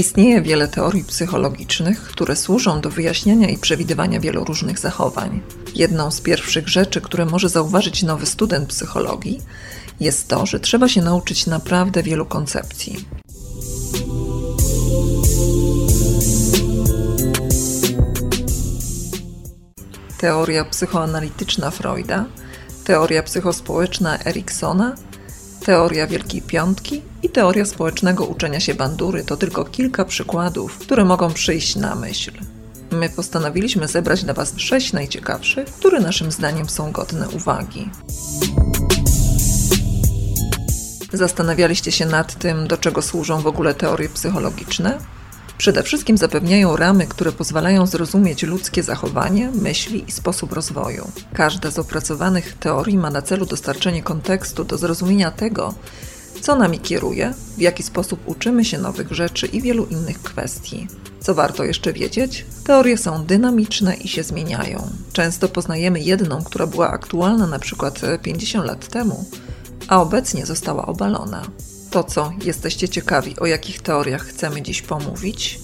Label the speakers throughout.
Speaker 1: Istnieje wiele teorii psychologicznych, które służą do wyjaśniania i przewidywania wielu różnych zachowań. Jedną z pierwszych rzeczy, które może zauważyć nowy student psychologii, jest to, że trzeba się nauczyć naprawdę wielu koncepcji. Teoria psychoanalityczna Freuda, teoria psychospołeczna Eriksona Teoria Wielkiej Piątki i teoria społecznego uczenia się bandury to tylko kilka przykładów, które mogą przyjść na myśl. My postanowiliśmy zebrać dla Was sześć najciekawszych, które naszym zdaniem są godne uwagi. Zastanawialiście się nad tym, do czego służą w ogóle teorie psychologiczne? Przede wszystkim zapewniają ramy, które pozwalają zrozumieć ludzkie zachowanie, myśli i sposób rozwoju. Każda z opracowanych teorii ma na celu dostarczenie kontekstu do zrozumienia tego, co nami kieruje, w jaki sposób uczymy się nowych rzeczy i wielu innych kwestii. Co warto jeszcze wiedzieć? Teorie są dynamiczne i się zmieniają. Często poznajemy jedną, która była aktualna na przykład 50 lat temu, a obecnie została obalona. To co, jesteście ciekawi, o jakich teoriach chcemy dziś pomówić?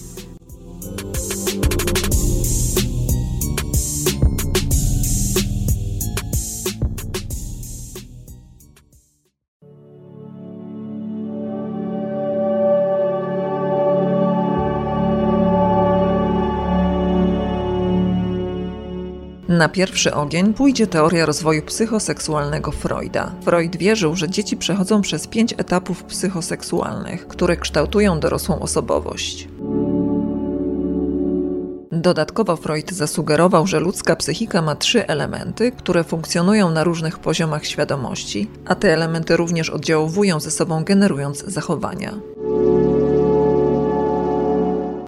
Speaker 1: Na pierwszy ogień pójdzie teoria rozwoju psychoseksualnego Freuda. Freud wierzył, że dzieci przechodzą przez pięć etapów psychoseksualnych, które kształtują dorosłą osobowość. Dodatkowo Freud zasugerował, że ludzka psychika ma trzy elementy, które funkcjonują na różnych poziomach świadomości, a te elementy również oddziałują ze sobą, generując zachowania.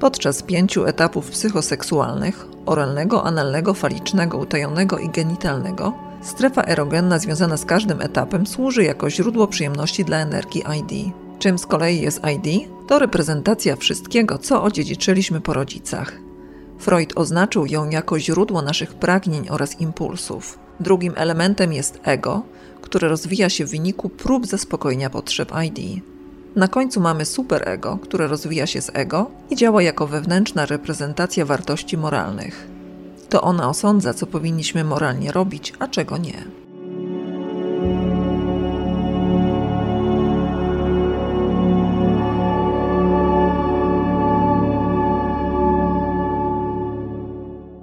Speaker 1: Podczas pięciu etapów psychoseksualnych oralnego, analnego, falicznego, utajonego i genitalnego strefa erogenna związana z każdym etapem służy jako źródło przyjemności dla energii ID. Czym z kolei jest ID? To reprezentacja wszystkiego, co odziedziczyliśmy po rodzicach. Freud oznaczył ją jako źródło naszych pragnień oraz impulsów. Drugim elementem jest ego, które rozwija się w wyniku prób zaspokojenia potrzeb ID. Na końcu mamy superego, które rozwija się z ego i działa jako wewnętrzna reprezentacja wartości moralnych. To ona osądza, co powinniśmy moralnie robić, a czego nie.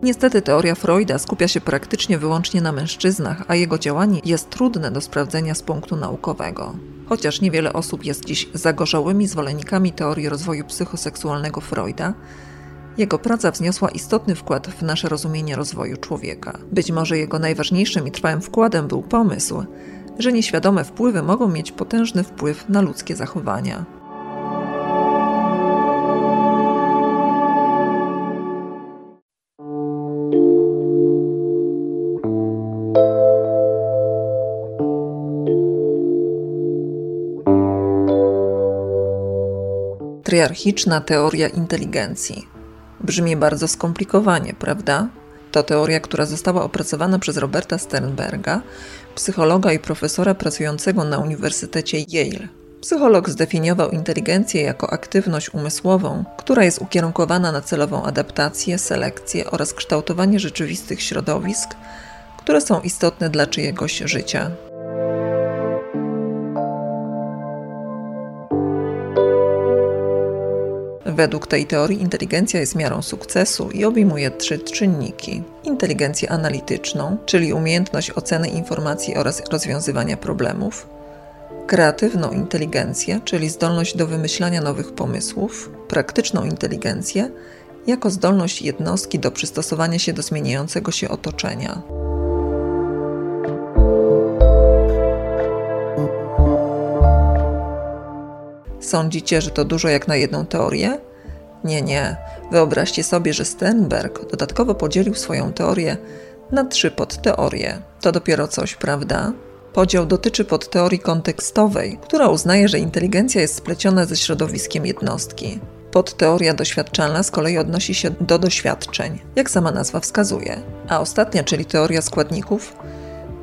Speaker 1: Niestety teoria Freuda skupia się praktycznie wyłącznie na mężczyznach, a jego działanie jest trudne do sprawdzenia z punktu naukowego. Chociaż niewiele osób jest dziś zagorzałymi zwolennikami teorii rozwoju psychoseksualnego Freuda, jego praca wzniosła istotny wkład w nasze rozumienie rozwoju człowieka. Być może jego najważniejszym i trwałym wkładem był pomysł, że nieświadome wpływy mogą mieć potężny wpływ na ludzkie zachowania. Triarchiczna teoria inteligencji. Brzmi bardzo skomplikowanie, prawda? To teoria, która została opracowana przez Roberta Sternberga, psychologa i profesora pracującego na Uniwersytecie Yale. Psycholog zdefiniował inteligencję jako aktywność umysłową, która jest ukierunkowana na celową adaptację, selekcję oraz kształtowanie rzeczywistych środowisk, które są istotne dla czyjegoś życia. Według tej teorii inteligencja jest miarą sukcesu i obejmuje trzy czynniki: inteligencję analityczną, czyli umiejętność oceny informacji oraz rozwiązywania problemów, kreatywną inteligencję, czyli zdolność do wymyślania nowych pomysłów, praktyczną inteligencję, jako zdolność jednostki do przystosowania się do zmieniającego się otoczenia. Sądzicie, że to dużo jak na jedną teorię? Nie, nie. Wyobraźcie sobie, że Sternberg dodatkowo podzielił swoją teorię na trzy podteorie. To dopiero coś, prawda? Podział dotyczy podteorii kontekstowej, która uznaje, że inteligencja jest spleciona ze środowiskiem jednostki. Podteoria doświadczalna z kolei odnosi się do doświadczeń, jak sama nazwa wskazuje. A ostatnia, czyli teoria składników,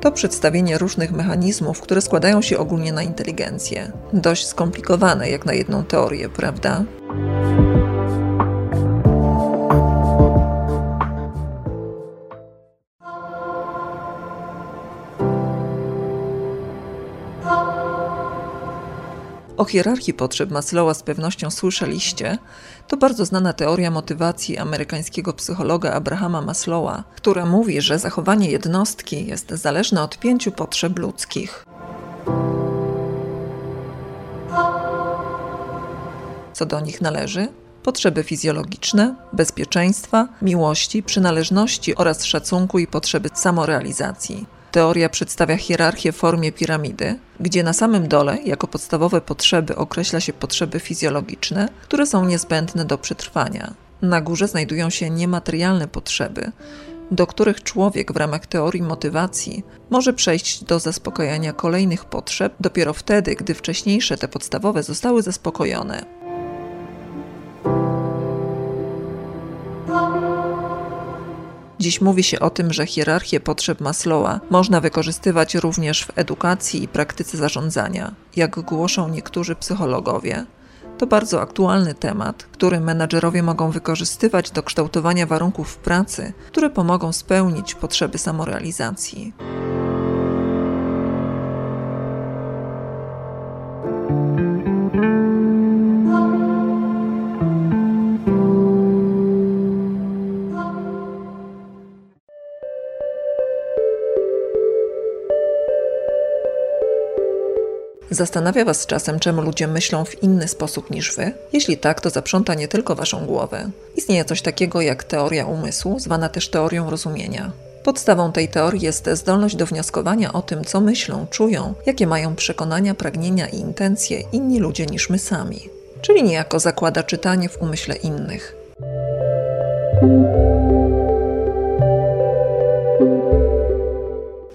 Speaker 1: to przedstawienie różnych mechanizmów, które składają się ogólnie na inteligencję. Dość skomplikowane jak na jedną teorię, prawda? O hierarchii potrzeb Maslowa z pewnością słyszeliście. To bardzo znana teoria motywacji amerykańskiego psychologa Abrahama Maslowa, która mówi, że zachowanie jednostki jest zależne od pięciu potrzeb ludzkich. Co do nich należy? Potrzeby fizjologiczne, bezpieczeństwa, miłości, przynależności oraz szacunku i potrzeby samorealizacji. Teoria przedstawia hierarchię w formie piramidy, gdzie na samym dole, jako podstawowe potrzeby, określa się potrzeby fizjologiczne, które są niezbędne do przetrwania. Na górze znajdują się niematerialne potrzeby, do których człowiek w ramach teorii motywacji może przejść do zaspokajania kolejnych potrzeb dopiero wtedy, gdy wcześniejsze te podstawowe zostały zaspokojone. Dziś mówi się o tym, że hierarchię potrzeb Maslowa można wykorzystywać również w edukacji i praktyce zarządzania, jak głoszą niektórzy psychologowie. To bardzo aktualny temat, który menadżerowie mogą wykorzystywać do kształtowania warunków pracy, które pomogą spełnić potrzeby samorealizacji. Zastanawia Was czasem, czemu ludzie myślą w inny sposób niż Wy? Jeśli tak, to zaprząta nie tylko Waszą głowę. Istnieje coś takiego jak teoria umysłu, zwana też teorią rozumienia. Podstawą tej teorii jest zdolność do wnioskowania o tym, co myślą, czują, jakie mają przekonania, pragnienia i intencje inni ludzie niż my sami. Czyli niejako zakłada czytanie w umyśle innych.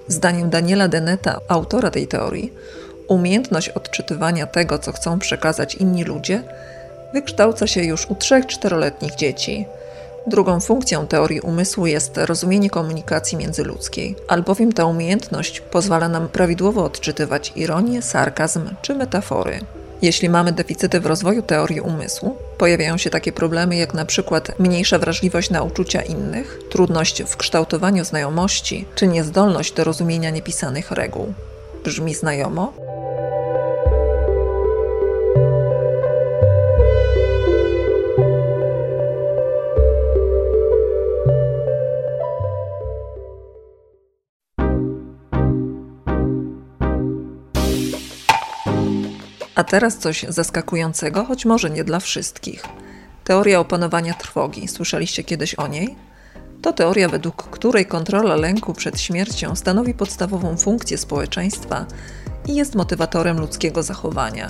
Speaker 1: Zdaniem Daniela Deneta, autora tej teorii, umiejętność odczytywania tego, co chcą przekazać inni ludzie, wykształca się już u 3-4-letnich dzieci. Drugą funkcją teorii umysłu jest rozumienie komunikacji międzyludzkiej, albowiem ta umiejętność pozwala nam prawidłowo odczytywać ironię, sarkazm czy metafory. Jeśli mamy deficyty w rozwoju teorii umysłu, pojawiają się takie problemy jak na przykład mniejsza wrażliwość na uczucia innych, trudność w kształtowaniu znajomości czy niezdolność do rozumienia niepisanych reguł. Brzmi znajomo? A teraz coś zaskakującego, choć może nie dla wszystkich. Teoria opanowania trwogi. Słyszeliście kiedyś o niej? To teoria, według której kontrola lęku przed śmiercią stanowi podstawową funkcję społeczeństwa i jest motywatorem ludzkiego zachowania.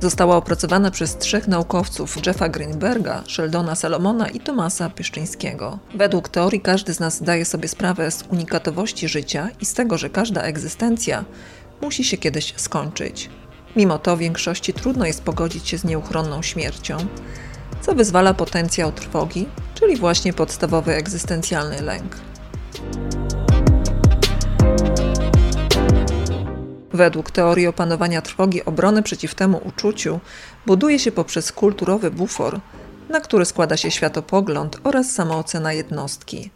Speaker 1: Została opracowana przez trzech naukowców Jeffa Greenberga, Sheldona Salomona i Tomasa Pyszczyńskiego. Według teorii każdy z nas zdaje sobie sprawę z unikatowości życia i z tego, że każda egzystencja musi się kiedyś skończyć. Mimo to większości trudno jest pogodzić się z nieuchronną śmiercią, co wyzwala potencjał trwogi, czyli właśnie podstawowy egzystencjalny lęk. Według teorii opanowania trwogi obrony przeciw temu uczuciu buduje się poprzez kulturowy bufor, na który składa się światopogląd oraz samoocena jednostki.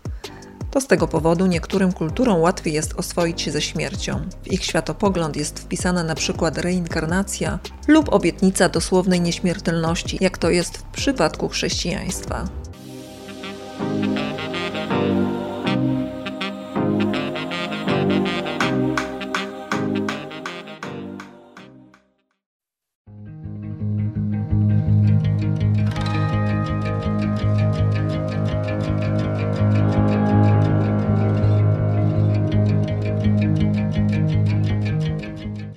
Speaker 1: To z tego powodu niektórym kulturom łatwiej jest oswoić się ze śmiercią. W ich światopogląd jest wpisana na przykład reinkarnacja lub obietnica dosłownej nieśmiertelności, jak to jest w przypadku chrześcijaństwa.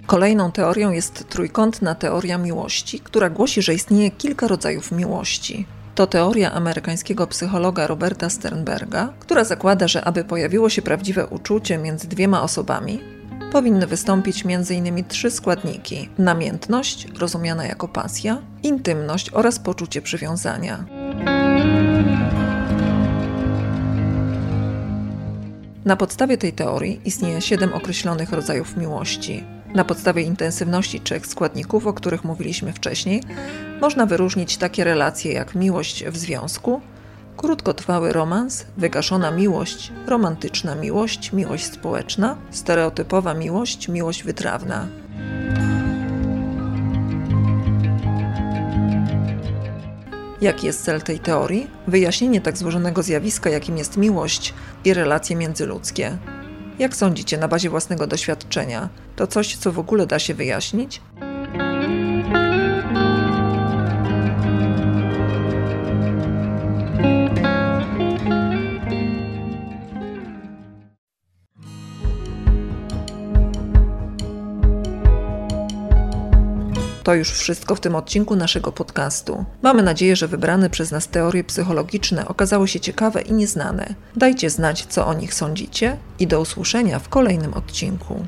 Speaker 1: Kolejną teorią jest trójkątna teoria miłości, która głosi, że istnieje kilka rodzajów miłości. To teoria amerykańskiego psychologa Roberta Sternberga, która zakłada, że aby pojawiło się prawdziwe uczucie między dwiema osobami, powinny wystąpić m.in. trzy składniki: namiętność, rozumiana jako pasja, intymność oraz poczucie przywiązania. Na podstawie tej teorii istnieje siedem określonych rodzajów miłości. Na podstawie intensywności trzech składników, o których mówiliśmy wcześniej, można wyróżnić takie relacje jak miłość w związku, Krótkotrwały romans, wygaszona miłość, romantyczna miłość, miłość społeczna, stereotypowa miłość, miłość wytrawna. Jaki jest cel tej teorii? Wyjaśnienie tak złożonego zjawiska, jakim jest miłość i relacje międzyludzkie. Jak sądzicie na bazie własnego doświadczenia? To coś, co w ogóle da się wyjaśnić? To już wszystko w tym odcinku naszego podcastu. Mamy nadzieję, że wybrane przez nas teorie psychologiczne okazały się ciekawe i nieznane. Dajcie znać, co o nich sądzicie i do usłyszenia w kolejnym odcinku.